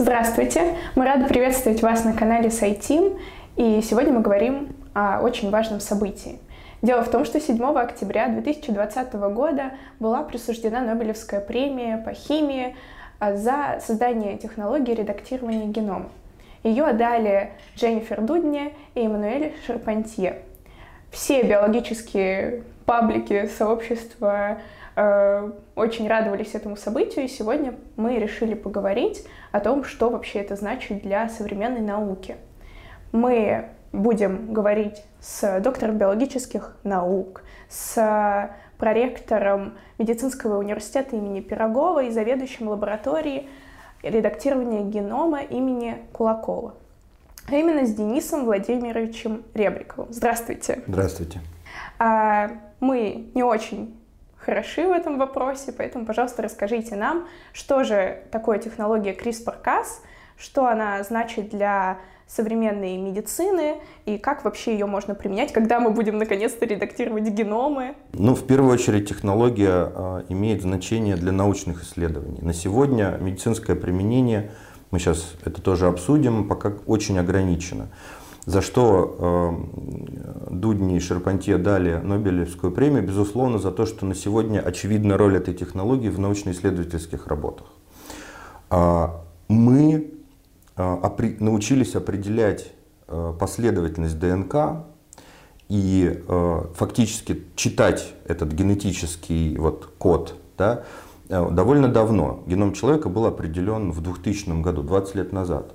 Здравствуйте! Мы рады приветствовать вас на канале SciTeam, и сегодня мы говорим о очень важном событии. Дело в том, что 7 октября 2020 года была присуждена Нобелевская премия по химии а, за создание технологии редактирования генома. Ее отдали Дженнифер Дудне и Эммануэль Шарпантье. Все биологические паблики, сообщества очень радовались этому событию, и сегодня мы решили поговорить о том, что вообще это значит для современной науки. Мы будем говорить с доктором биологических наук, с проректором медицинского университета имени Пирогова и заведующим лабораторией редактирования генома имени Кулакова. А именно с Денисом Владимировичем Ребриковым. Здравствуйте. Здравствуйте. А, мы не очень хороши в этом вопросе, поэтому, пожалуйста, расскажите нам, что же такое технология CRISPR-Cas, что она значит для современной медицины и как вообще ее можно применять, когда мы будем наконец-то редактировать геномы? Ну, в первую очередь, технология э, имеет значение для научных исследований. На сегодня медицинское применение, мы сейчас это тоже обсудим, пока очень ограничено. За что э, Дудни и Шерпантье дали Нобелевскую премию, безусловно, за то, что на сегодня очевидна роль этой технологии в научно-исследовательских работах. Э, мы э, научились определять э, последовательность ДНК и э, фактически читать этот генетический вот код да, довольно давно. Геном человека был определен в 2000 году, 20 лет назад.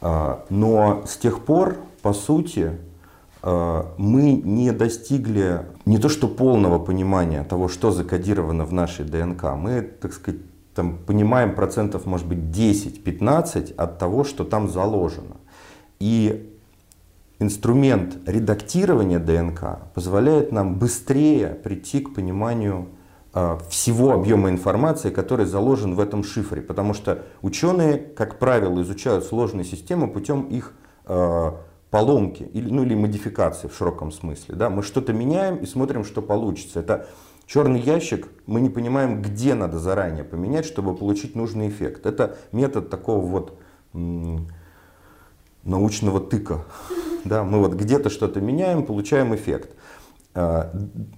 Э, но с тех пор по сути, э, мы не достигли не то что полного понимания того, что закодировано в нашей ДНК, мы, так сказать, там, понимаем процентов, может быть, 10-15 от того, что там заложено. И инструмент редактирования ДНК позволяет нам быстрее прийти к пониманию э, всего объема информации, который заложен в этом шифре. Потому что ученые, как правило, изучают сложные системы путем их э, поломки или, ну, или модификации в широком смысле. Да? Мы что-то меняем и смотрим, что получится. Это черный ящик, мы не понимаем, где надо заранее поменять, чтобы получить нужный эффект. Это метод такого вот научного тыка. Да? Мы вот где-то что-то меняем, получаем эффект. А,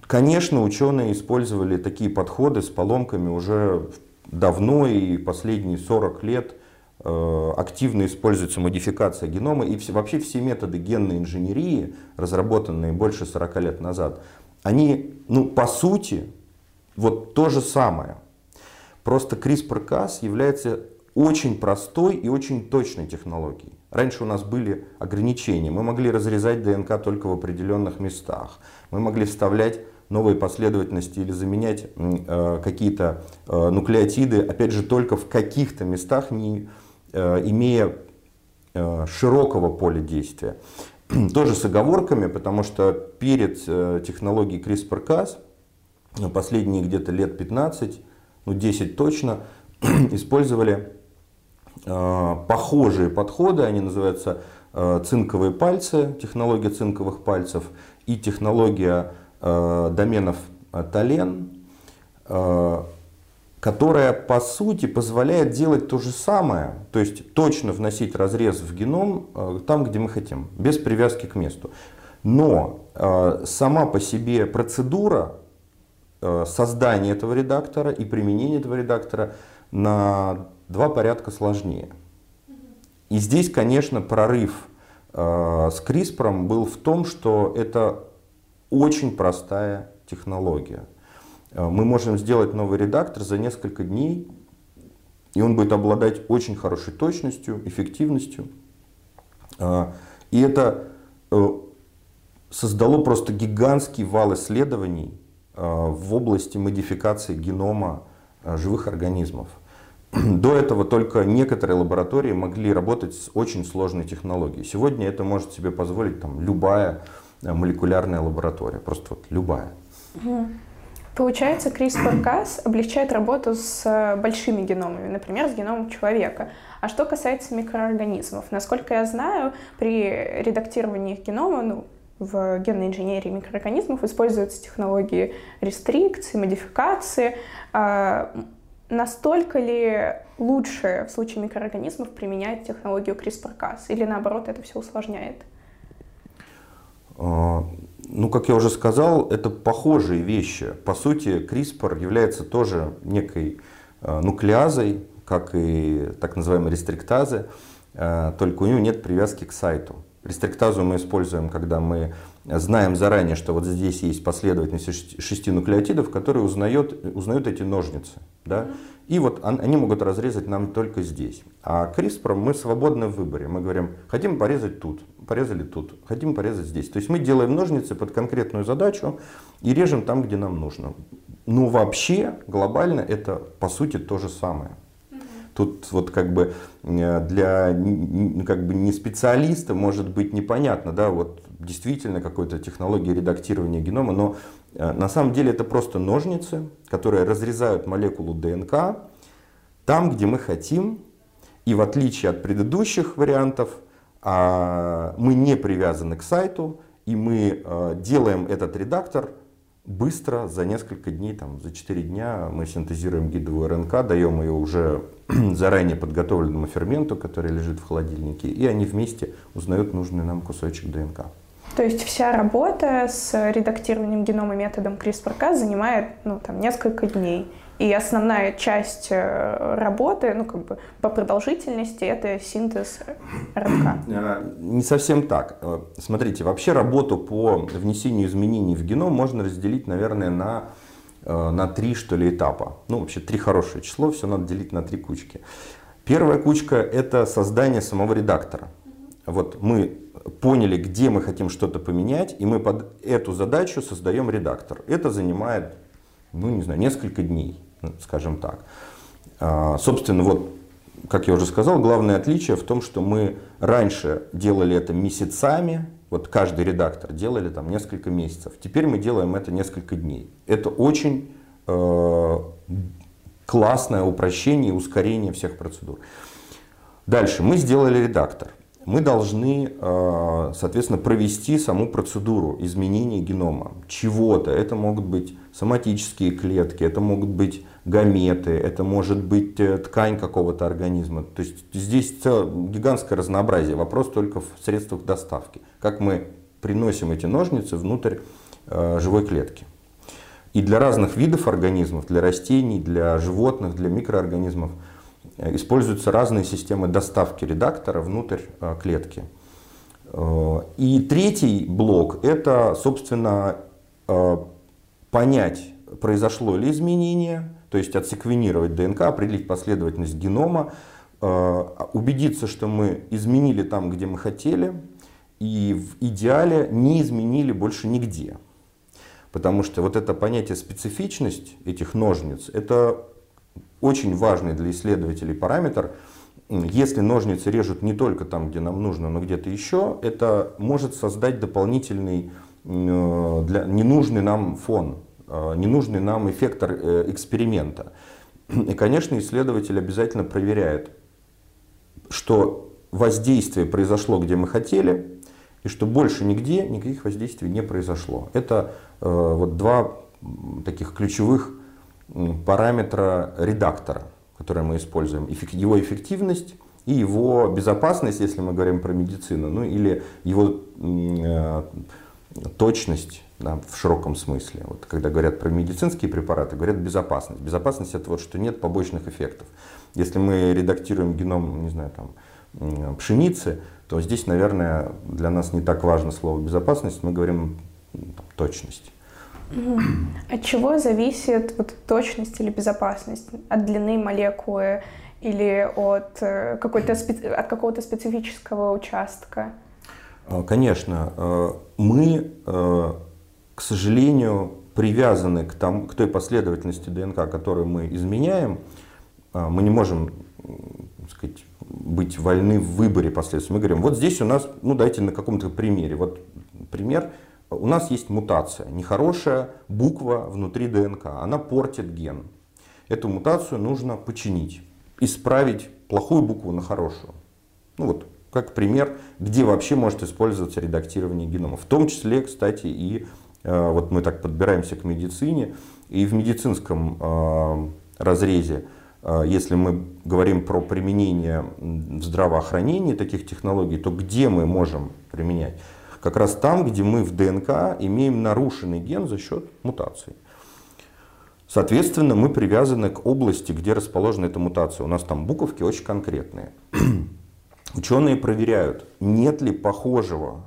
конечно, ученые использовали такие подходы с поломками уже давно и последние 40 лет – активно используется модификация генома и все, вообще все методы генной инженерии, разработанные больше 40 лет назад, они, ну, по сути, вот то же самое. Просто CRISPR-Cas является очень простой и очень точной технологией. Раньше у нас были ограничения. Мы могли разрезать ДНК только в определенных местах. Мы могли вставлять новые последовательности или заменять э, какие-то э, нуклеотиды, опять же, только в каких-то местах, не, Э, имея э, широкого поля действия. Тоже с оговорками, потому что перед э, технологией CRISPR-Cas последние где-то лет 15, ну 10 точно, использовали похожие подходы, они называются цинковые пальцы, технология цинковых пальцев и технология доменов Тален, которая по сути позволяет делать то же самое, то есть точно вносить разрез в геном э, там, где мы хотим, без привязки к месту. Но э, сама по себе процедура э, создания этого редактора и применения этого редактора на два порядка сложнее. И здесь, конечно, прорыв с CRISPR был в том, что это очень простая технология. Э, мы можем сделать новый редактор за несколько дней, и он будет обладать очень хорошей точностью, эффективностью. Э, и это э, создало просто гигантский вал исследований в области модификации генома живых организмов. До этого только некоторые лаборатории могли работать с очень сложной технологией. Сегодня это может себе позволить там, любая молекулярная лаборатория, просто вот любая. Получается, CRISPR-Cas облегчает работу с э, большими геномами, например, с геномом человека. А что касается микроорганизмов, насколько я знаю, при редактировании генома, ну, в генной инженерии микроорганизмов используются технологии рестрикции, модификации. А, настолько ли лучше в случае микроорганизмов применять технологию CRISPR-Cas? Или наоборот, это все усложняет? Ну, как я уже сказал, это похожие вещи. По сути, CRISPR является тоже некой а, нуклеазой, как и так называемые рестриктазы, а, только у него нет привязки к сайту. Рестриктазу мы используем, когда мы знаем заранее, что вот здесь есть последовательность шести нуклеотидов, которые узнают, узнают эти ножницы. Да? И вот они могут разрезать нам только здесь. А CRISPR мы свободны в выборе. Мы говорим, хотим порезать тут, порезали тут, хотим порезать здесь. То есть мы делаем ножницы под конкретную задачу и режем там, где нам нужно. Но вообще глобально это по сути то же самое. Тут вот как бы э, для как бы не специалиста может быть непонятно, да, вот действительно какой-то технологии редактирования генома, но э, на самом деле это просто ножницы, которые разрезают молекулу ДНК там, где мы хотим, и в отличие от предыдущих вариантов, мы не привязаны к сайту, и мы э, делаем этот редактор быстро, за несколько дней, там, за 4 дня мы синтезируем гидовую РНК, даем ее уже заранее подготовленному ферменту, который лежит в холодильнике, и они вместе узнают нужный нам кусочек ДНК. То есть вся работа с редактированием генома методом CRISPR-Cas занимает ну, там, несколько дней. И основная часть э, работы, ну, как бы по продолжительности, это синтез РНК. Э, не совсем так. Э, смотрите, вообще работу по внесению изменений в геном можно разделить, наверное, на, на три, что ли, этапа. Ну, вообще, три хорошее число, все надо делить на три кучки. Первая кучка – это создание самого редактора. Вот мы поняли, где мы хотим что-то поменять, и мы под эту задачу создаем редактор. Это занимает, ну, не знаю, несколько дней скажем так. А, собственно, вот, как я уже сказал, главное отличие в том, что мы раньше делали это месяцами, вот каждый редактор делали там несколько месяцев. Теперь мы делаем это несколько дней. Это очень э, классное упрощение и ускорение всех процедур. Дальше мы сделали редактор. Мы должны, э, соответственно, провести саму процедуру изменения генома чего-то. Это могут быть соматические клетки, это могут быть гаметы, это может быть э, ткань какого-то организма. То есть здесь гигантское разнообразие. Вопрос только в средствах доставки. Как мы приносим эти ножницы внутрь э, живой клетки. И для разных видов организмов, для растений, для животных, для микроорганизмов э, используются разные системы доставки редактора внутрь клетки. И третий блок – это, собственно, понять, произошло ли изменение, то есть отсеквенировать ДНК, определить последовательность генома, э, убедиться, что мы изменили там, где мы хотели, и в идеале не изменили больше нигде. Потому что вот это понятие специфичность этих ножниц, это очень важный для исследователей параметр. Если ножницы режут не только там, где нам нужно, но где-то еще, это может создать дополнительный, э, для, ненужный нам фон ненужный нам эффектор э, эксперимента. И, конечно, исследователь обязательно проверяет, что воздействие произошло, где мы хотели, и что больше нигде никаких воздействий не произошло. Это э, вот два таких ключевых параметра редактора, которые мы используем. Его эффективность и его безопасность, если мы говорим про медицину, ну или его э, точность да, в широком смысле. Вот, когда говорят про медицинские препараты, говорят безопасность. Безопасность это вот, что нет побочных эффектов. Если мы редактируем геном, не знаю, там, пшеницы, то здесь, наверное, для нас не так важно слово безопасность, мы говорим там, точность. От чего зависит вот, точность или безопасность? От длины молекулы или от, э, какой-то, от какого-то специфического участка? А, конечно, э, мы э, к сожалению, привязаны к, тому, к той последовательности ДНК, которую мы изменяем, а, мы не можем сказать, быть вольны в выборе последствий. Мы говорим, вот здесь у нас, ну дайте на каком-то примере. Вот пример, у нас есть мутация, нехорошая буква внутри ДНК, она портит ген. Эту мутацию нужно починить, исправить плохую букву на хорошую. Ну вот, как пример, где вообще может использоваться редактирование генома. В том числе, кстати, и вот мы так подбираемся к медицине, и в медицинском разрезе э, если мы говорим про применение в здравоохранении таких технологий, то где мы можем применять? Как раз там, где мы в ДНК имеем нарушенный ген за счет мутаций. Соответственно, мы привязаны к области, где расположена эта мутация. У нас там буковки очень конкретные. Ученые проверяют, нет ли похожего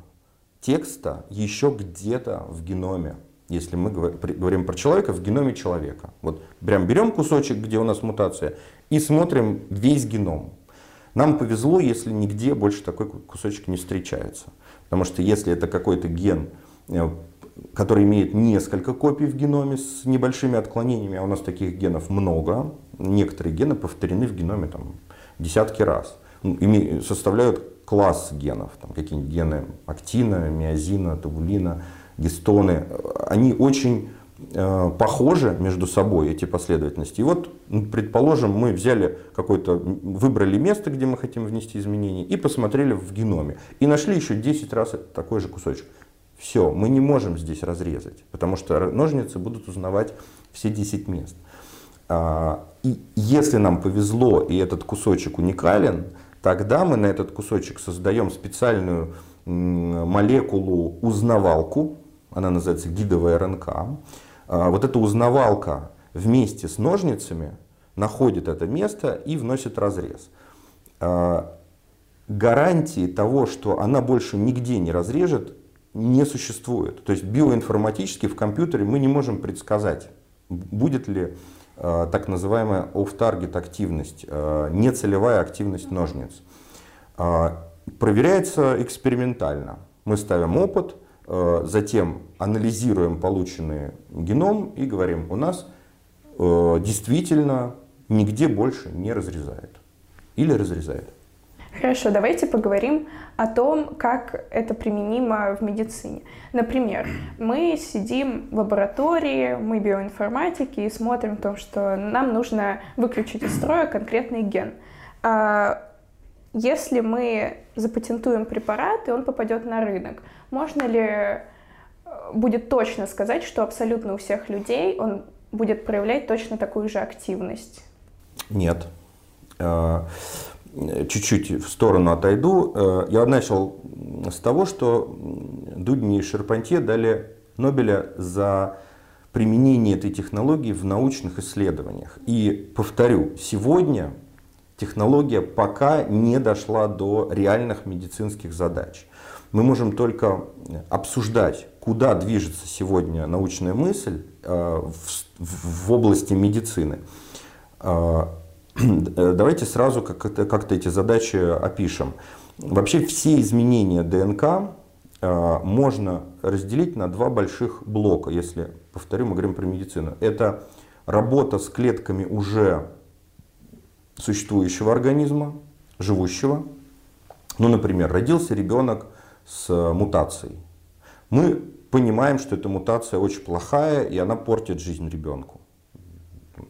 текста еще где-то в геноме. Если мы говорим про человека, в геноме человека. Вот прям берем кусочек, где у нас мутация, и смотрим весь геном. Нам повезло, если нигде больше такой кусочек не встречается. Потому что если это какой-то ген, э, который имеет несколько копий в геноме с небольшими отклонениями, а у нас таких генов много, некоторые гены повторены в геноме там, десятки раз, составляют класс генов, там какие-нибудь гены актина, миозина, табулина, гистоны, они очень э, похожи между собой, эти последовательности. И вот, предположим, мы взяли какой-то, выбрали место, где мы хотим внести изменения, и посмотрели в геноме. И нашли еще 10 раз такой же кусочек. Все, мы не можем здесь разрезать, потому что ножницы будут узнавать все 10 мест. А, и если нам повезло, и этот кусочек уникален, тогда мы на этот кусочек создаем специальную молекулу узнавалку, она называется гидовая РНК. А, вот эта узнавалка вместе с ножницами находит это место и вносит разрез. А, гарантии того, что она больше нигде не разрежет, не существует. То есть биоинформатически в компьютере мы не можем предсказать, будет ли так называемая off-target активность, э, нецелевая активность ножниц. Э, проверяется экспериментально. Мы ставим опыт, э, затем анализируем полученный геном и говорим, у нас э, действительно нигде больше не разрезает. Или разрезает. Хорошо, давайте поговорим о том, как это применимо в медицине. Например, мы сидим в лаборатории, мы биоинформатики и смотрим то, что нам нужно выключить из строя конкретный ген. А если мы запатентуем препарат, и он попадет на рынок, можно ли э, будет точно сказать, что абсолютно у всех людей он будет проявлять точно такую же активность? Нет. Чуть-чуть в сторону отойду. Э, я начал с того, что Дудни и Шерпантье дали Нобеля за применение этой технологии в научных исследованиях. И повторю, сегодня технология пока не дошла до реальных медицинских задач. Мы можем только обсуждать, куда движется сегодня научная мысль э, в области медицины. Э, Давайте сразу как-то как эти задачи опишем. Вообще все изменения ДНК э, можно разделить на два больших блока, если, повторю, мы говорим про медицину. Это работа с клетками уже существующего организма, живущего. Ну, например, родился ребенок с мутацией. Мы понимаем, что эта мутация очень плохая, и она портит жизнь ребенку.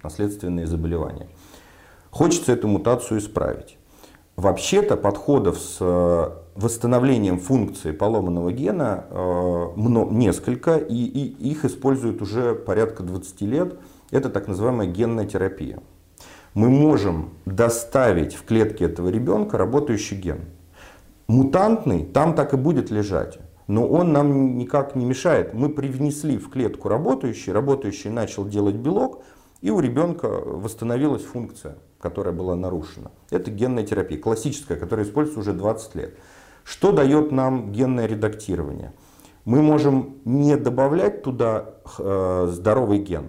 Наследственные заболевания. Хочется эту мутацию исправить. Вообще-то подходов с э, восстановлением функции поломанного гена э, несколько, и, и их используют уже порядка 20 лет. Это так называемая генная терапия. Мы можем доставить в клетки этого ребенка работающий ген. Мутантный там так и будет лежать, но он нам никак не мешает. Мы привнесли в клетку работающий, работающий начал делать белок, и у ребенка восстановилась функция которая была нарушена. Это генная терапия, классическая, которая используется уже 20 лет. Что дает нам генное редактирование? Мы можем не добавлять туда э, здоровый ген,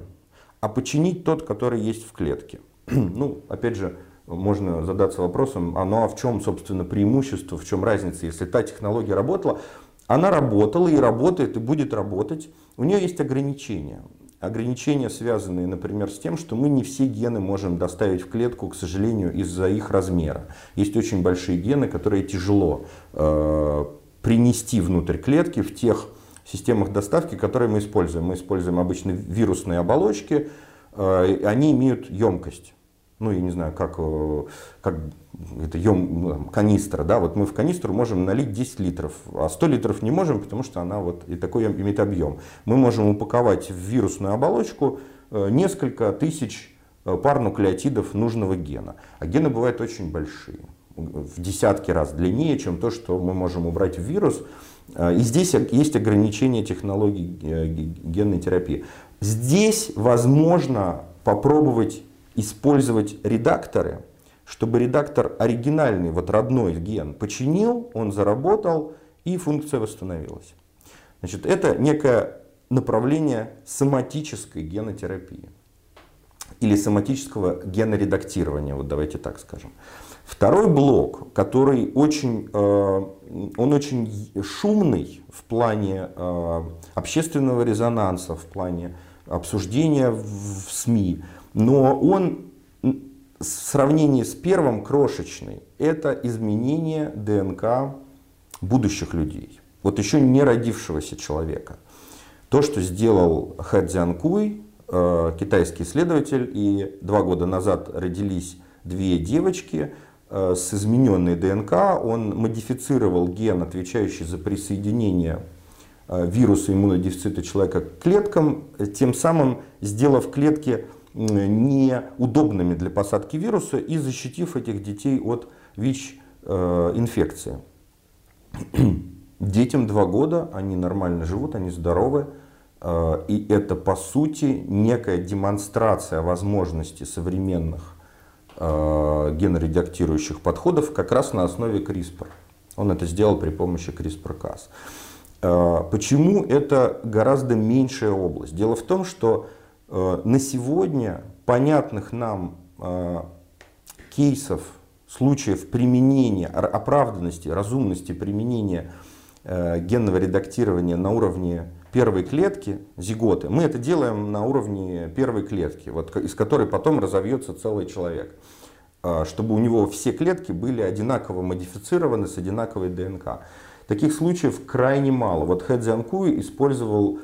а починить тот, который есть в клетке. ну, опять же, можно задаться вопросом, а ну а в чем, собственно, преимущество, в чем разница, если та технология работала, она работала и работает, и будет работать. У нее есть ограничения. Ограничения, связанные, например, с тем, что мы не все гены можем доставить в клетку, к сожалению, из-за их размера. Есть очень большие гены, которые тяжело э, принести внутрь клетки в тех системах доставки, которые мы используем. Мы используем обычно вирусные оболочки, э, они имеют емкость ну, я не знаю, как, э, как это ем, канистра, да, вот мы в канистру можем налить 10 литров, а 100 литров не можем, потому что она вот и такой имеет объем. Мы можем упаковать в вирусную оболочку э, несколько тысяч э, пар нуклеотидов нужного гена. А гены бывают очень большие, в десятки раз длиннее, чем то, что мы можем убрать в вирус. Э, и здесь есть ограничение технологий генной терапии. Здесь возможно попробовать использовать редакторы, чтобы редактор оригинальный, вот родной ген, починил, он заработал, и функция восстановилась. Значит, это некое направление соматической генотерапии или соматического геноредактирования, вот давайте так скажем. Второй блок, который очень, э, он очень шумный в плане э, общественного резонанса, в плане обсуждения в СМИ, но он в сравнении с первым крошечный. Это изменение ДНК будущих людей. Вот еще не родившегося человека. То, что сделал Хэ Цзянкуй, э, китайский исследователь, и два года назад родились две девочки э, с измененной ДНК, он модифицировал ген, отвечающий за присоединение э, вируса иммунодефицита человека к клеткам, тем самым сделав клетки неудобными для посадки вируса и защитив этих детей от ВИЧ-инфекции. Детям два года, они нормально живут, они здоровы. Э, и это, по сути, некая демонстрация возможности современных э, геноредактирующих подходов как раз на основе CRISPR. Он это сделал при помощи CRISPR-Cas. Э, почему это гораздо меньшая область? Дело в том, что на сегодня понятных нам кейсов, случаев применения, оправданности, разумности применения Э, генного редактирования на уровне первой клетки, зиготы, мы это делаем на уровне первой клетки, вот, из которой потом разовьется целый человек. Чтобы у него все клетки были одинаково модифицированы с одинаковой ДНК. Таких случаев крайне мало. Вот Хэ Цзянкуй использовал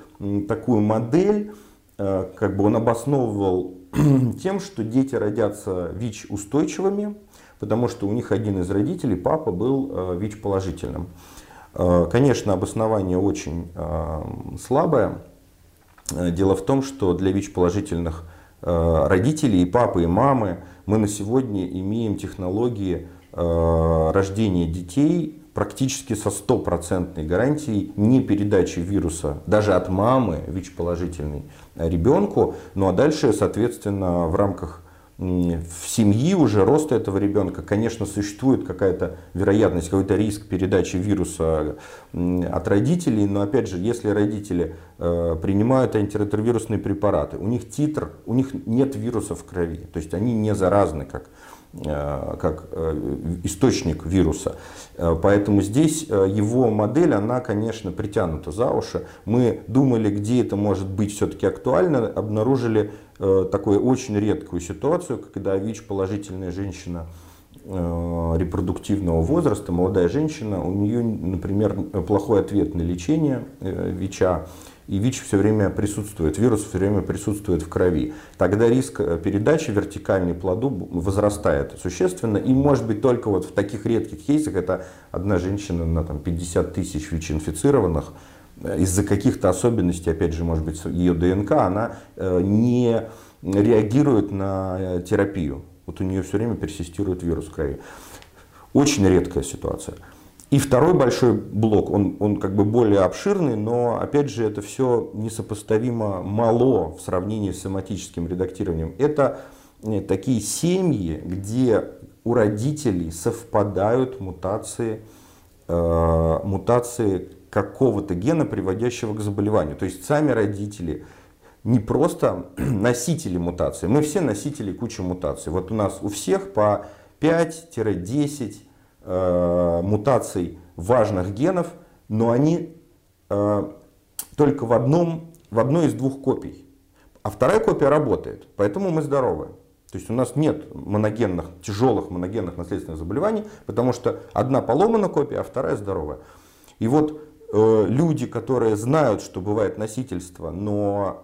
такую модель, э, как бы он обосновывал тем, что дети родятся ВИЧ-устойчивыми, потому что у них один из родителей, папа, был э, ВИЧ-положительным. Э, конечно, обоснование очень э, слабое. Э, дело в том, что для ВИЧ-положительных родителей, и папы, и мамы, мы на сегодня имеем технологии рождения детей практически со стопроцентной гарантией не передачи вируса даже от мамы ВИЧ-положительной ребенку, ну а дальше, соответственно, в рамках в семьи уже роста этого ребенка, конечно, существует какая-то вероятность, какой-то риск передачи вируса от родителей, но опять же, если родители э, принимают антиретровирусные препараты, у них титр, у них нет вируса в крови, то есть они не заразны, как как э, источник вируса. Э, поэтому здесь его модель, она, конечно, притянута за уши. Мы думали, где это может быть все-таки актуально, обнаружили такую очень редкую ситуацию, когда ВИЧ-положительная женщина репродуктивного возраста, молодая женщина, у нее, например, плохой ответ на лечение ВИЧа, и ВИЧ все время присутствует, вирус все время присутствует в крови. Тогда риск э, передачи вертикальной плоду возрастает существенно. И может быть только вот в таких редких кейсах, это одна женщина на там, 50 тысяч ВИЧ-инфицированных, э, из-за каких-то особенностей, опять же, может быть, ее ДНК, она э, не реагирует на терапию. Вот у нее все время персистирует вирус в крови. Очень редкая ситуация. И второй большой блок, он, он как бы более обширный, но опять же это все несопоставимо мало в сравнении с соматическим редактированием. Это э, такие семьи, где у родителей совпадают мутации, э, мутации какого-то гена, приводящего к заболеванию. То есть сами родители не просто носители мутации, мы все носители кучи мутаций. Вот у нас у всех по 5-10 э, мутаций важных генов, но они э, только в, одном, в одной из двух копий. А вторая копия работает, поэтому мы здоровы. То есть у нас нет моногенных, тяжелых моногенных наследственных заболеваний, потому что одна поломана копия, а вторая здоровая. И вот э, люди, которые знают, что бывает носительство, но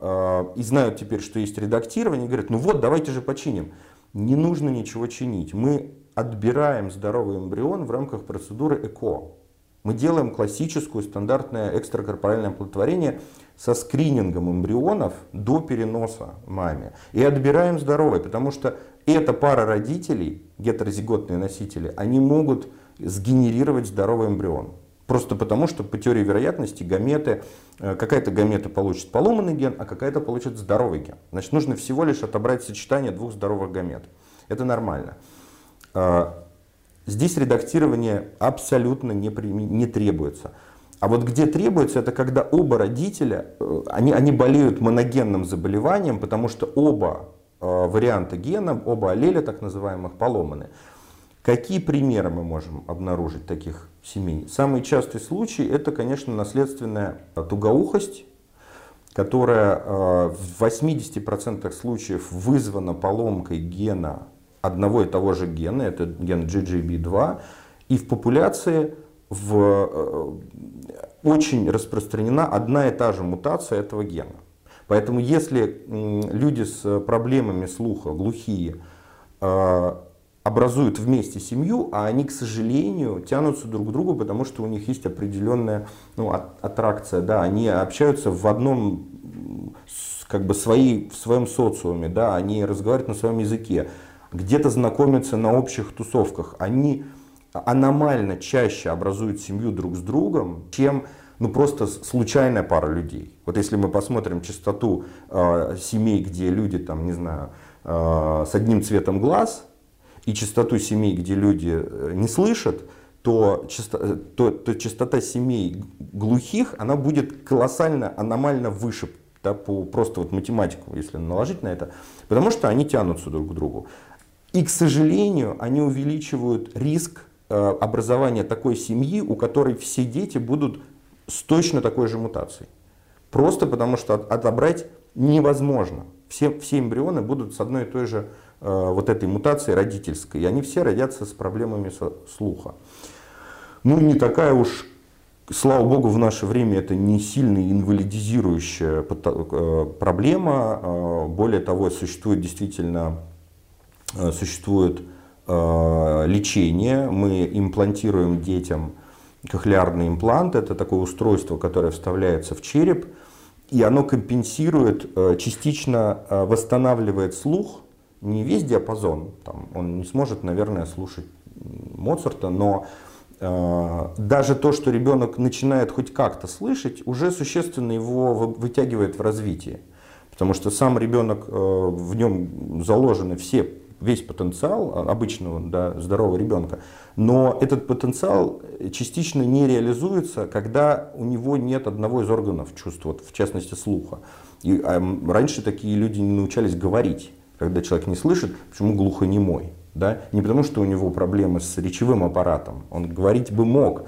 э, и знают теперь, что есть редактирование, говорят, ну вот, давайте же починим. Не нужно ничего чинить. Мы отбираем здоровый эмбрион в рамках процедуры ЭКО. Мы делаем классическую стандартное экстракорпоральное оплодотворение со скринингом эмбрионов до переноса маме. И отбираем здоровые, потому что эта пара родителей, гетерозиготные носители, они могут сгенерировать здоровый эмбрион. Просто потому, что по теории вероятности гаметы, э, какая-то гамета получит поломанный ген, а какая-то получит здоровый ген. Значит, нужно всего лишь отобрать сочетание двух здоровых гамет. Это нормально. А, здесь редактирование абсолютно не, не требуется. А вот где требуется, это когда оба родителя, э, они, они болеют моногенным заболеванием, потому что оба э, варианта гена, оба аллеля так называемых поломаны. Какие примеры мы можем обнаружить таких семей? Самый частый случай это, конечно, наследственная тугоухость, которая э, в 80% случаев вызвана поломкой гена одного и того же гена, это ген GGB2, и в популяции в, э, очень распространена одна и та же мутация этого гена. Поэтому если люди с проблемами слуха, глухие, э, образуют вместе семью, а они, к сожалению, тянутся друг к другу, потому что у них есть определенная ну, аттракция, да, они общаются в одном, как бы свои, в своем социуме, да, они разговаривают на своем языке, где-то знакомятся на общих тусовках, они аномально чаще образуют семью друг с другом, чем ну, просто случайная пара людей. Вот если мы посмотрим частоту э, семей, где люди, там, не знаю, э, с одним цветом глаз, и частоту семей, где люди э, не слышат, то, то, то частота семей глухих, она будет колоссально, аномально выше, да, по просто вот математику, если наложить на это, потому что они тянутся друг к другу. И, к сожалению, они увеличивают риск э, образования такой семьи, у которой все дети будут с точно такой же мутацией. Просто потому что отобрать невозможно. Все, все эмбрионы будут с одной и той же Э, вот этой мутации родительской. И они все родятся с проблемами слуха. Ну, не такая уж, слава богу, в наше время это не сильно инвалидизирующая э, проблема. Более того, существует действительно существует лечение. Мы имплантируем детям кохлеарный имплант. Это такое устройство, которое вставляется в череп. И оно компенсирует, частично восстанавливает слух не весь диапазон, там, он не сможет, наверное, слушать Моцарта, но э, даже то, что ребенок начинает хоть как-то слышать, уже существенно его вытягивает в развитии. Потому что сам ребенок, э, в нем заложены все, весь потенциал обычного да, здорового ребенка, но этот потенциал частично не реализуется, когда у него нет одного из органов чувств, вот, в частности слуха. И а, раньше такие люди не научались говорить когда человек не слышит, почему глухонемой? Да? Не потому, что у него проблемы с речевым аппаратом, он говорить бы мог,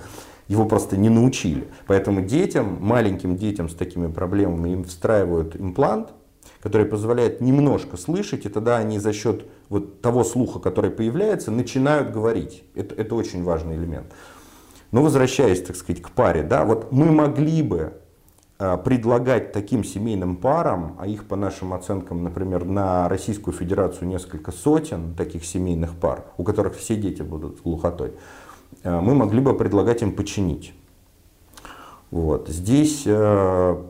его просто не научили. Поэтому детям, маленьким детям с такими проблемами им встраивают имплант, который позволяет немножко слышать, и тогда они за счет вот того слуха, который появляется, начинают говорить. Это, это очень важный элемент. Но возвращаясь, так сказать, к паре, да, вот мы могли бы Э, предлагать таким семейным парам, а их по нашим оценкам, например, на Российскую Федерацию несколько сотен таких семейных пар, у которых все дети будут с глухотой, э, мы могли бы предлагать им починить. Вот. Здесь, э,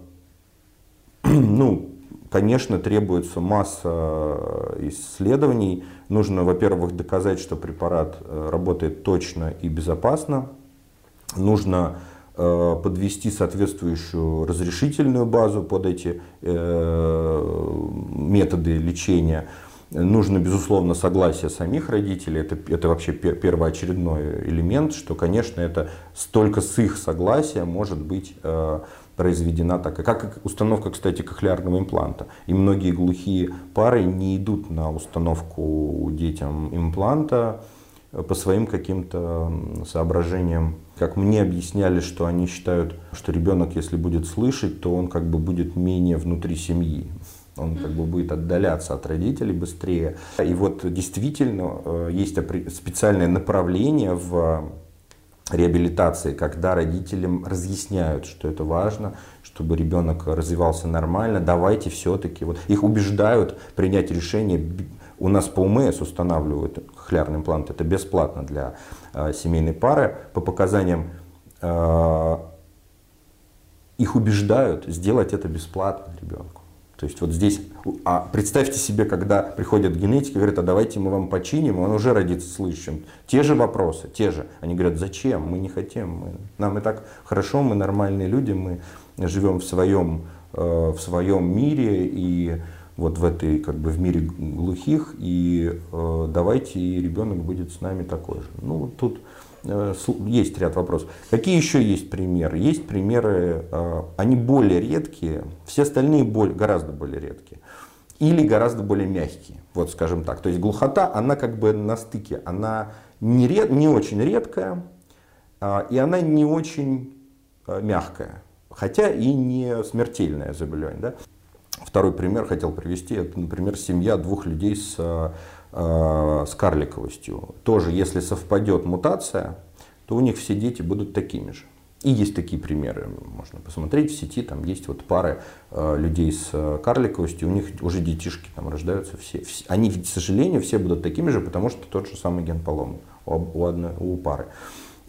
ну, конечно, требуется масса исследований. Нужно, во-первых, доказать, что препарат работает точно и безопасно. Нужно Э, подвести соответствующую разрешительную базу под эти э, методы лечения. Нужно, безусловно, согласие самих родителей. Это, это вообще первоочередной элемент, что, конечно, это столько с их согласия может быть э, произведена такая, как установка, кстати, кохлеарного импланта. И многие глухие пары не идут на установку детям импланта по своим каким-то соображениям как мне объясняли, что они считают, что ребенок, если будет слышать, то он как бы будет менее внутри семьи. Он как бы будет отдаляться от родителей быстрее. И вот действительно э, есть специальное направление в реабилитации, когда родителям разъясняют, что это важно, чтобы ребенок развивался нормально, давайте все-таки, вот их убеждают принять решение, у нас по УМС устанавливают хлярный имплант, это бесплатно для э, семейной пары по показаниям их убеждают сделать это бесплатно ребенку. То есть вот здесь, а представьте себе, когда приходят генетики, говорят, а давайте мы вам починим, он уже родится слышащим. Те же вопросы, те же. Они говорят, зачем, мы не хотим, мы, нам и так хорошо, мы нормальные люди, мы живем в своем, э, в своем мире и вот в этой, как бы в мире глухих, и э, давайте и ребенок будет с нами такой же. Ну, тут Э, есть ряд вопросов. Какие еще есть примеры? Есть примеры, э, они более редкие, все остальные более, гораздо более редкие. Или гораздо более мягкие, вот скажем так. То есть глухота, она как бы на стыке, она не, ред, не очень редкая, а, и она не очень э, мягкая, хотя и не смертельное заболевание. Да? Второй пример хотел привести, это, например, семья двух людей с э, с карликовостью. Тоже, если совпадет мутация, то у них все дети будут такими же. И есть такие примеры, можно посмотреть в сети, там есть вот пары э, людей с э, карликовостью, у них уже детишки там рождаются все, все. Они, к сожалению, все будут такими же, потому что тот же самый ген поломан у, у, одной, у пары.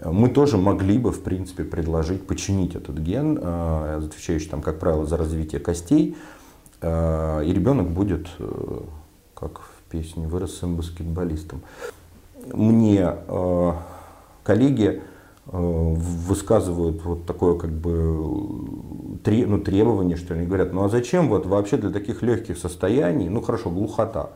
Мы тоже могли бы, в принципе, предложить починить этот ген, э, отвечающий, там, как правило, за развитие костей, э, и ребенок будет, э, как песни, вырос сын баскетболистом. Мне э, коллеги э, высказывают вот такое как бы тре, ну, требование, что они говорят, ну а зачем вот вообще для таких легких состояний, ну хорошо, глухота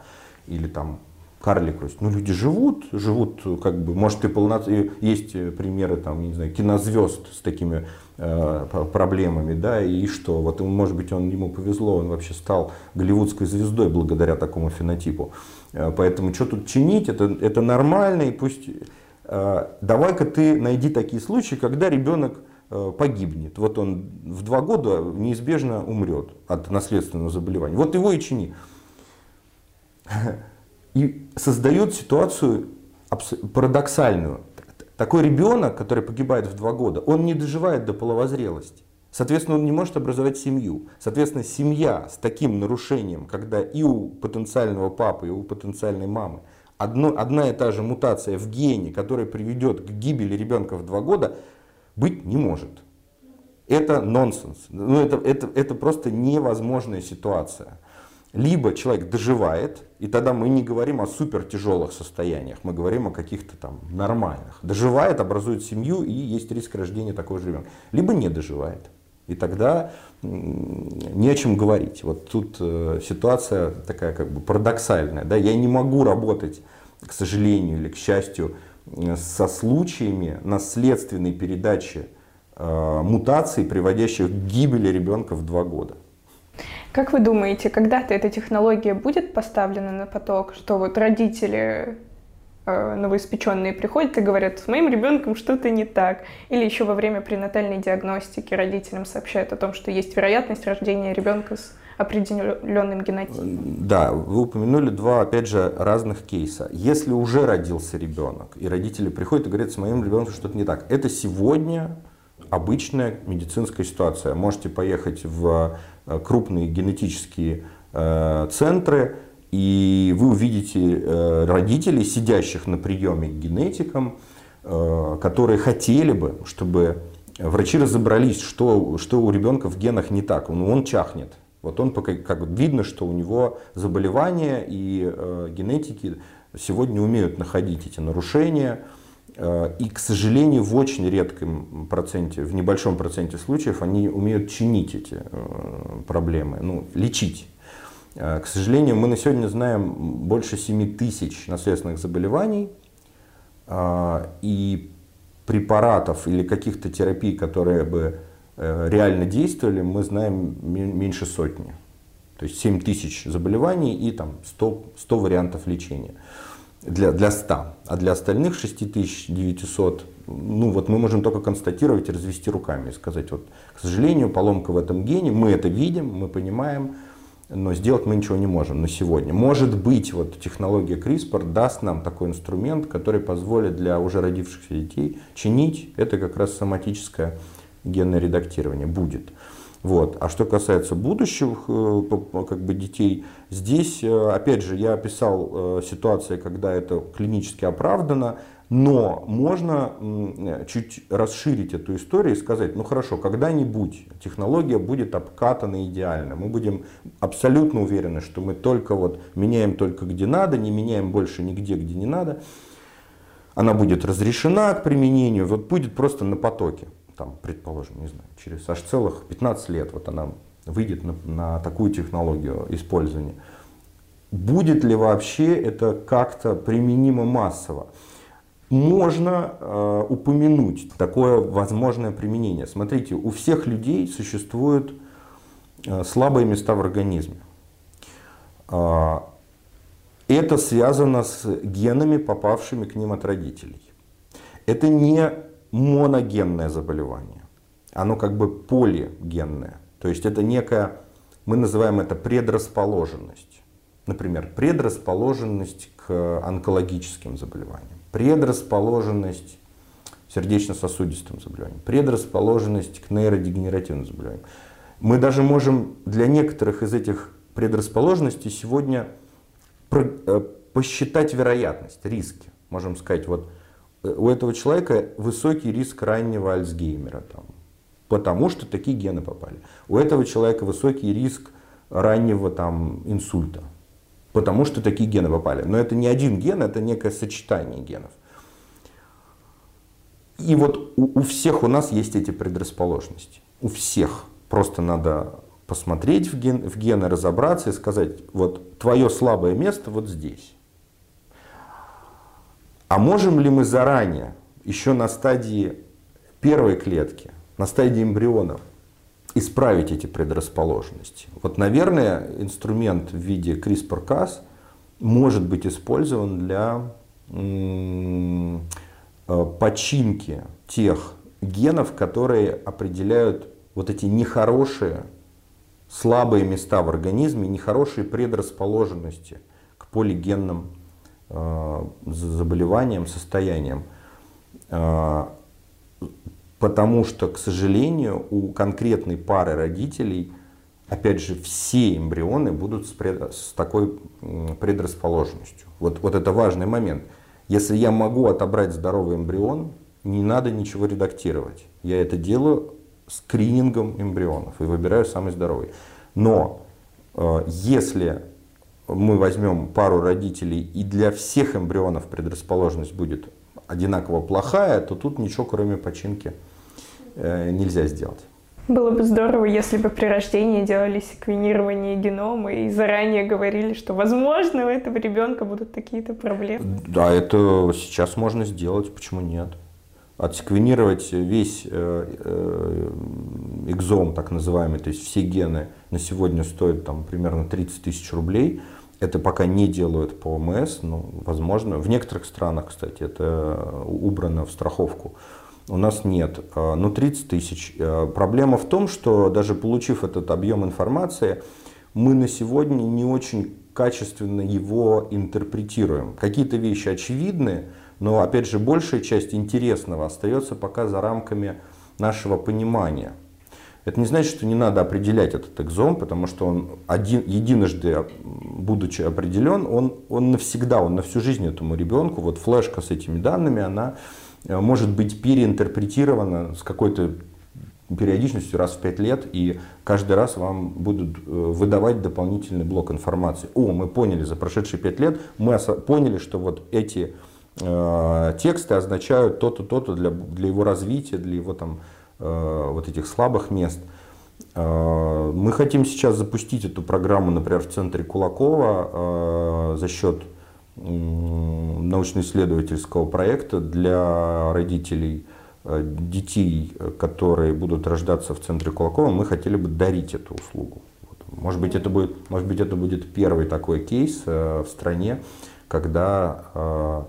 или там карликовость. Ну, люди живут, живут, как бы, может, и полноценно, есть примеры, там, не знаю, кинозвезд с такими э, проблемами, да, и что, вот, может быть, он, ему повезло, он вообще стал голливудской звездой благодаря такому фенотипу. Э, поэтому что тут чинить, это, это нормально, и пусть, э, давай-ка ты найди такие случаи, когда ребенок э, погибнет. Вот он в два года неизбежно умрет от наследственного заболевания. Вот его и чини и создает ситуацию парадоксальную. Такой ребенок, который погибает в два года, он не доживает до половозрелости. Соответственно, он не может образовать семью. Соответственно, семья с таким нарушением, когда и у потенциального папы, и у потенциальной мамы одно, одна и та же мутация в гене, которая приведет к гибели ребенка в два года, быть не может. Это нонсенс. Ну, это, это, это просто невозможная ситуация. Либо человек доживает, и тогда мы не говорим о супер тяжелых состояниях, мы говорим о каких-то там нормальных. Доживает, образует семью и есть риск рождения такого же ребенка. Либо не доживает. И тогда не о чем говорить. Вот тут э, ситуация такая как бы парадоксальная. Да? Я не могу работать, к сожалению или к счастью, со случаями наследственной передачи э, мутаций, приводящих к гибели ребенка в два года. Как вы думаете, когда-то эта технология будет поставлена на поток, что вот родители э, новоиспеченные приходят и говорят, с моим ребенком что-то не так. Или еще во время пренатальной диагностики родителям сообщают о том, что есть вероятность рождения ребенка с определенным генотипом. Да, вы упомянули два, опять же, разных кейса. Если уже родился ребенок, и родители приходят и говорят, с моим ребенком что-то не так, это сегодня обычная медицинская ситуация. Можете поехать в крупные генетические э, центры, и вы увидите э, родителей, сидящих на приеме к генетикам, которые хотели бы, чтобы врачи разобрались, что, что у ребенка в генах не так. Он, он чахнет. Вот он пока, как видно, что у него заболевания и э, генетики сегодня умеют находить эти нарушения. Э, и, к сожалению, в очень редком проценте, в небольшом проценте случаев они умеют чинить эти э, проблемы, ну, лечить. Э, к сожалению, мы на сегодня знаем больше 7 тысяч наследственных заболеваний, и препаратов или каких-то терапий, которые бы реально действовали, мы знаем меньше сотни. То есть 7 тысяч заболеваний и там 100, 100 вариантов лечения для, для 100, а для остальных 6900, ну вот мы можем только констатировать и развести руками и сказать, вот, к сожалению, поломка в этом гене, мы это видим, мы понимаем, но сделать мы ничего не можем на сегодня. Может быть, вот технология CRISPR даст нам такой инструмент, который позволит для уже родившихся детей чинить это как раз соматическое генное редактирование будет. Вот. А что касается будущих э, как бы, детей, здесь, э, опять же, я описал э, ситуации, когда это клинически оправдано. Но можно чуть расширить эту историю и сказать, ну хорошо, когда-нибудь технология будет обкатана идеально. Мы будем абсолютно уверены, что мы только вот меняем только где надо, не меняем больше нигде, где не надо. Она будет разрешена к применению, вот будет просто на потоке. Там, предположим, не знаю, через аж целых 15 лет вот она выйдет на, на такую технологию использования. Будет ли вообще это как-то применимо массово? можно э, упомянуть такое возможное применение. Смотрите, у всех людей существуют э, слабые места в организме. Э, это связано с генами, попавшими к ним от родителей. Это не моногенное заболевание. Оно как бы полигенное. То есть это некая, мы называем это предрасположенность. Например, предрасположенность к онкологическим заболеваниям предрасположенность сердечно-сосудистым заболеваниям, предрасположенность к нейродегенеративным заболеваниям. Мы даже можем для некоторых из этих предрасположенностей сегодня э, посчитать вероятность, риски. Можем сказать, вот у этого человека высокий риск раннего Альцгеймера, там, потому что такие гены попали. У этого человека высокий риск раннего там, инсульта, потому что такие гены попали. Но это не один ген, это некое сочетание генов. И вот у, у всех у нас есть эти предрасположенности. У всех. Просто надо посмотреть в, ген, в гены, разобраться и сказать, вот твое слабое место вот здесь. А можем ли мы заранее, еще на стадии первой клетки, на стадии эмбрионов, исправить эти предрасположенности. Вот, наверное, инструмент в виде CRISPR-Cas может быть использован для э, починки тех генов, которые определяют вот эти нехорошие, слабые места в организме, нехорошие предрасположенности к полигенным э, заболеваниям, состояниям. Э, потому что, к сожалению, у конкретной пары родителей, опять же, все эмбрионы будут с, пред, с такой предрасположенностью. Вот, вот это важный момент. Если я могу отобрать здоровый эмбрион, не надо ничего редактировать. Я это делаю скринингом эмбрионов и выбираю самый здоровый. Но э, если мы возьмем пару родителей и для всех эмбрионов предрасположенность будет одинаково плохая, то тут ничего кроме починки Э, нельзя сделать. Было бы здорово, если бы при рождении делали секвенирование генома и заранее говорили, что, возможно, у этого ребенка будут такие-то проблемы. Да, это сейчас можно сделать, почему нет? Отсеквенировать весь э, э, экзом, так называемый, то есть все гены на сегодня стоят там, примерно 30 тысяч рублей. Это пока не делают по ОМС, но возможно. В некоторых странах, кстати, это убрано в страховку. У нас нет. А, ну, 30 тысяч. Проблема в том, что даже получив этот объем информации, мы на сегодня не очень качественно его интерпретируем. Какие-то вещи очевидны, но, опять же, большая часть интересного остается пока за рамками нашего понимания. Это не значит, что не надо определять этот экзом, потому что он один, единожды, будучи определен, он, он навсегда, он на всю жизнь этому ребенку, вот флешка с этими данными, она Э, может быть переинтерпретировано с какой-то периодичностью раз в пять лет, и каждый раз вам будут э, выдавать дополнительный блок информации. О, мы поняли за прошедшие пять лет, мы поняли, что вот эти тексты означают то-то, то-то для, для его развития, для его там э, вот этих слабых мест. Э, мы хотим сейчас запустить эту программу, например, в центре Кулакова э, за счет научно-исследовательского проекта для родителей э, детей, которые будут рождаться в центре Кулакова, мы хотели бы дарить эту услугу. Может быть, это будет, может быть, это будет первый такой кейс э, в стране, когда э,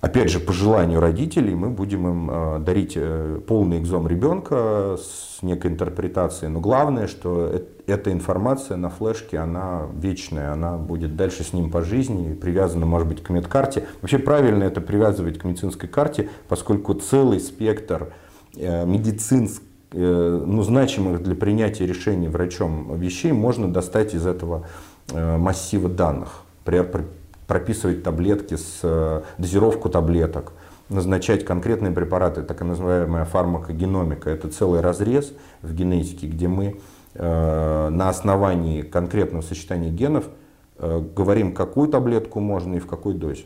Опять же, по желанию родителей мы будем им э, дарить э, полный экзом ребенка с некой интерпретацией. Но главное, что эта информация на флешке, она вечная, она будет дальше с ним по жизни, привязана, может быть, к медкарте. Вообще правильно это привязывать к медицинской карте, поскольку целый спектр э, медицинских ну, значимых для принятия решений врачом вещей можно достать из этого массива данных прописывать таблетки, с, э, дозировку таблеток, назначать конкретные препараты, так называемая фармакогеномика. Это целый разрез в генетике, где мы э, на основании конкретного сочетания генов э, говорим, какую таблетку можно и в какой дозе.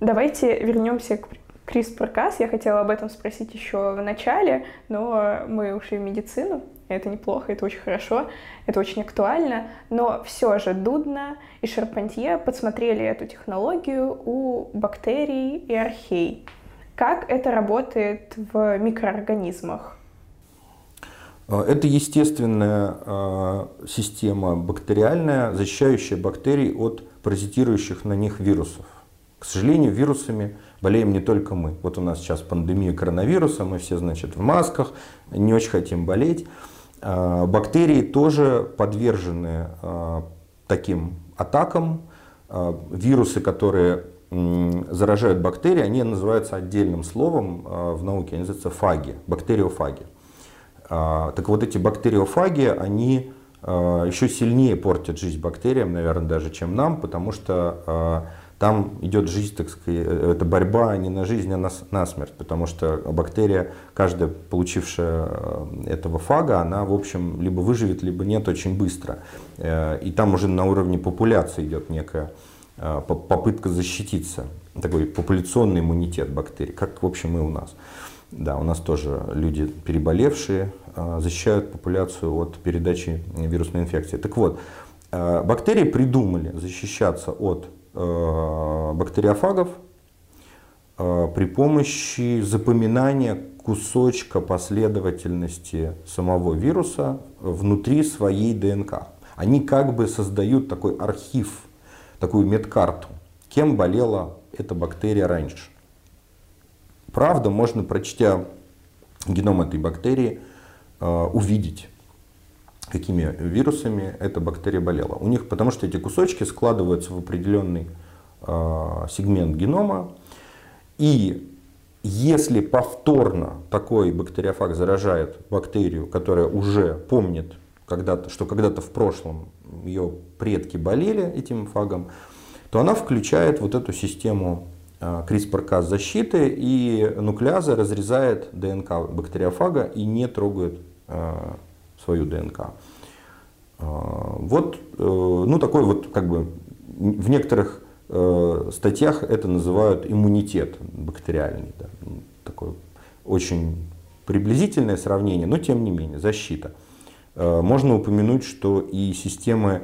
Давайте вернемся к CRISPR-Cas. Я хотела об этом спросить еще в начале, но мы ушли в медицину. Это неплохо, это очень хорошо, это очень актуально. Но все же Дудна и Шарпантье подсмотрели эту технологию у бактерий и архей. Как это работает в микроорганизмах? А, это естественная а, система бактериальная, защищающая бактерий от паразитирующих на них вирусов. К сожалению, вирусами болеем не только мы. Вот у нас сейчас пандемия коронавируса, мы все, значит, в масках, не очень хотим болеть. А, бактерии тоже подвержены таким атакам. Вирусы, которые заражают бактерии, они называются отдельным словом а, в науке, они называются фаги, бактериофаги. А, так вот эти бактериофаги, они а, еще сильнее портят жизнь бактериям, наверное, даже, чем нам, потому что там идет жизнь, так сказать, э, это борьба не на жизнь, а на, на смерть, потому что бактерия, каждая получившая этого фага, она, в общем, либо выживет, либо нет очень быстро. Э, и там уже на уровне популяции идет некая Э, попытка защититься, такой популяционный иммунитет бактерий, как в общем и у нас. Да, у нас тоже люди переболевшие э, защищают популяцию от передачи вирусной инфекции. Так вот, э, бактерии придумали защищаться от бактериофагов при помощи запоминания кусочка последовательности самого вируса внутри своей ДНК. Они как бы создают такой архив такую медкарту, кем болела эта бактерия раньше. Правда, можно, прочтя геном этой бактерии, э, увидеть, какими вирусами эта бактерия болела. У них, потому что эти кусочки складываются в определенный э, сегмент генома, и если повторно такой бактериофаг заражает бактерию, которая уже помнит, когда-то, что когда-то в прошлом ее предки болели этим фагом, то она включает вот эту систему а, CRISPR-Cas защиты, и нуклеаза разрезает ДНК бактериофага и не трогает а, свою ДНК. А, вот, э, ну такой вот, как бы, в некоторых э, статьях это называют иммунитет бактериальный. Да, такое очень приблизительное сравнение, но тем не менее, защита. Э, можно упомянуть, что и системы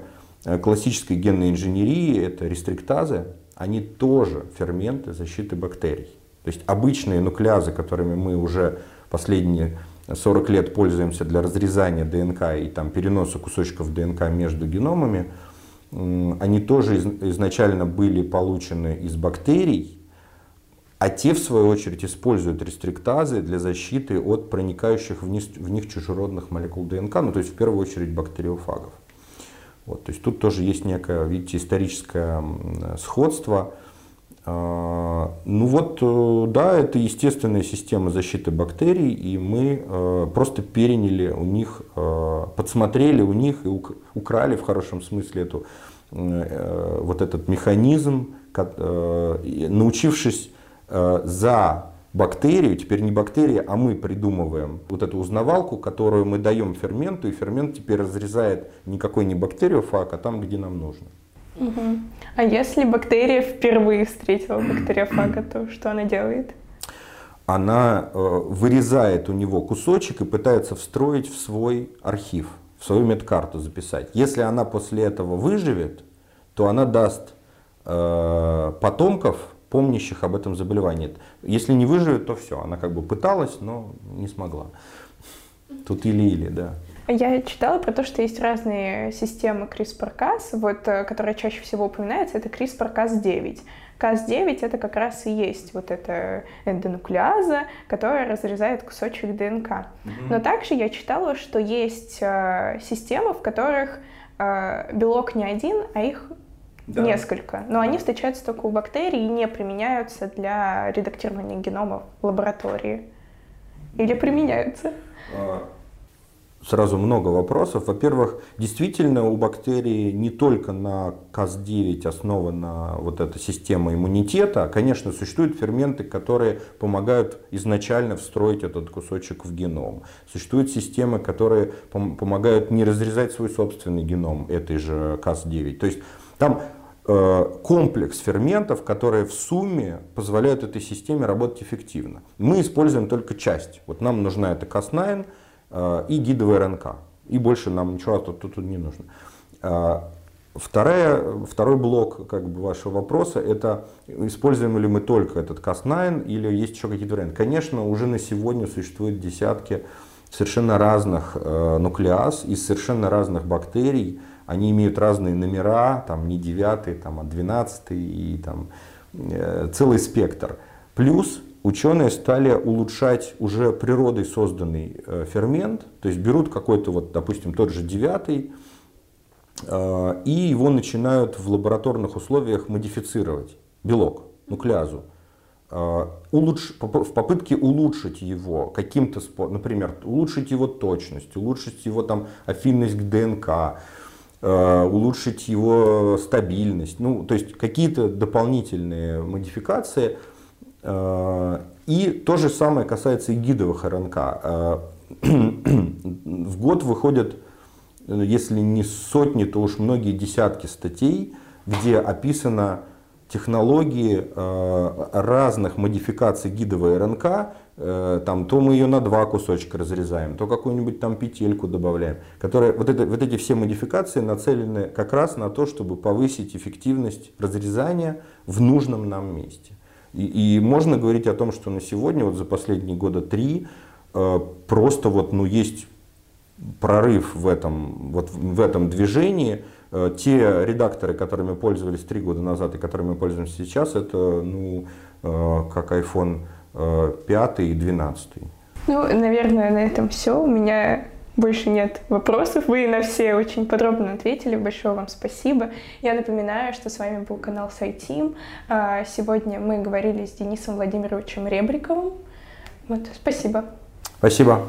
классической генной инженерии, это рестриктазы, они тоже ферменты защиты бактерий. То есть обычные нуклеазы, которыми мы уже последние 40 лет пользуемся для разрезания ДНК и там, переноса кусочков ДНК между геномами, они тоже изначально были получены из бактерий, а те, в свою очередь, используют рестриктазы для защиты от проникающих в них, чужеродных молекул ДНК, ну то есть в первую очередь бактериофагов. Вот, то есть тут тоже есть некое, видите, историческое сходство. А, ну вот, э, да, это естественная система защиты бактерий, и мы э, просто переняли у них, э, подсмотрели у них и украли в хорошем смысле эту, вот этот механизм, научившись за бактерию, теперь не бактерия, а мы придумываем вот эту узнавалку, которую мы даем ферменту, и фермент теперь разрезает никакой не бактериофаг, а там, где нам нужно. Угу. А если бактерия впервые встретила бактериофага, то что она делает? Она э, вырезает у него кусочек и пытается встроить в свой архив, в свою медкарту записать. Если она после этого выживет, то она даст э, потомков, помнящих об этом заболевании. Если не выживет, то все. Она как бы пыталась, но не смогла. Тут или-или, да. Я читала про то, что есть разные системы CRISPR-Cas, вот, э, которая чаще всего упоминается, это CRISPR-Cas9. Cas9 это как раз и есть вот эта эндонуклеаза, которая разрезает кусочек ДНК. Mm-hmm. Но также я читала, что есть э, системы, в которых э, белок не один, а их да. несколько, но они встречаются только у бактерий и не применяются для редактирования геномов в лаборатории. Или применяются? А, сразу много вопросов. Во-первых, действительно у бактерий не только на Cas9 основана вот эта система иммунитета. Конечно, существуют ферменты, которые помогают изначально встроить этот кусочек в геном. Существуют системы, которые помогают не разрезать свой собственный геном этой же Cas9. То есть там э, комплекс ферментов, которые в сумме позволяют этой системе работать эффективно. Мы используем только часть. Вот нам нужна эта Cas9, Э, и гидовая РНК. И больше нам ничего тут, тут, тут не нужно. Э, вторая, второй блок как бы, вашего вопроса – это используем ли мы только этот Cas9 или есть еще какие-то варианты. Конечно, уже на сегодня существуют десятки совершенно разных э, нуклеаз из совершенно разных бактерий. Они имеют разные номера, там не девятый, там, а двенадцатый и там э, целый спектр. Плюс ученые стали улучшать уже природой созданный э, фермент, то есть берут какой-то, вот, допустим, тот же девятый, э, и его начинают в лабораторных условиях модифицировать, белок, нуклеазу, э, улучш, в попытке улучшить его каким-то способом, например, улучшить его точность, улучшить его там, афинность к ДНК, улучшить его стабильность, ну, то есть какие-то дополнительные модификации – и то же самое касается и гидовых РНК. Э, в год выходят, если не сотни, то уж многие десятки статей, где описано технологии э, разных модификаций гидовой РНК, там, то мы ее на два кусочка разрезаем, то какую-нибудь там петельку добавляем. Которые, вот, это, вот эти все модификации нацелены как раз на то, чтобы повысить эффективность разрезания в нужном нам месте. И, и можно говорить о том, что на сегодня, вот за последние года три, э, просто вот, ну, есть прорыв в этом, вот в этом движении. Э, те редакторы, которыми пользовались три года назад и которыми мы пользуемся сейчас, это ну, э, как iPhone 5 и 12. Ну, наверное, на этом все. У меня больше нет вопросов. Вы на все очень подробно ответили. Большое вам спасибо. Я напоминаю, что с вами был канал Сайтим. А, сегодня мы говорили с Денисом Владимировичем Ребриковым. Вот, спасибо. Спасибо.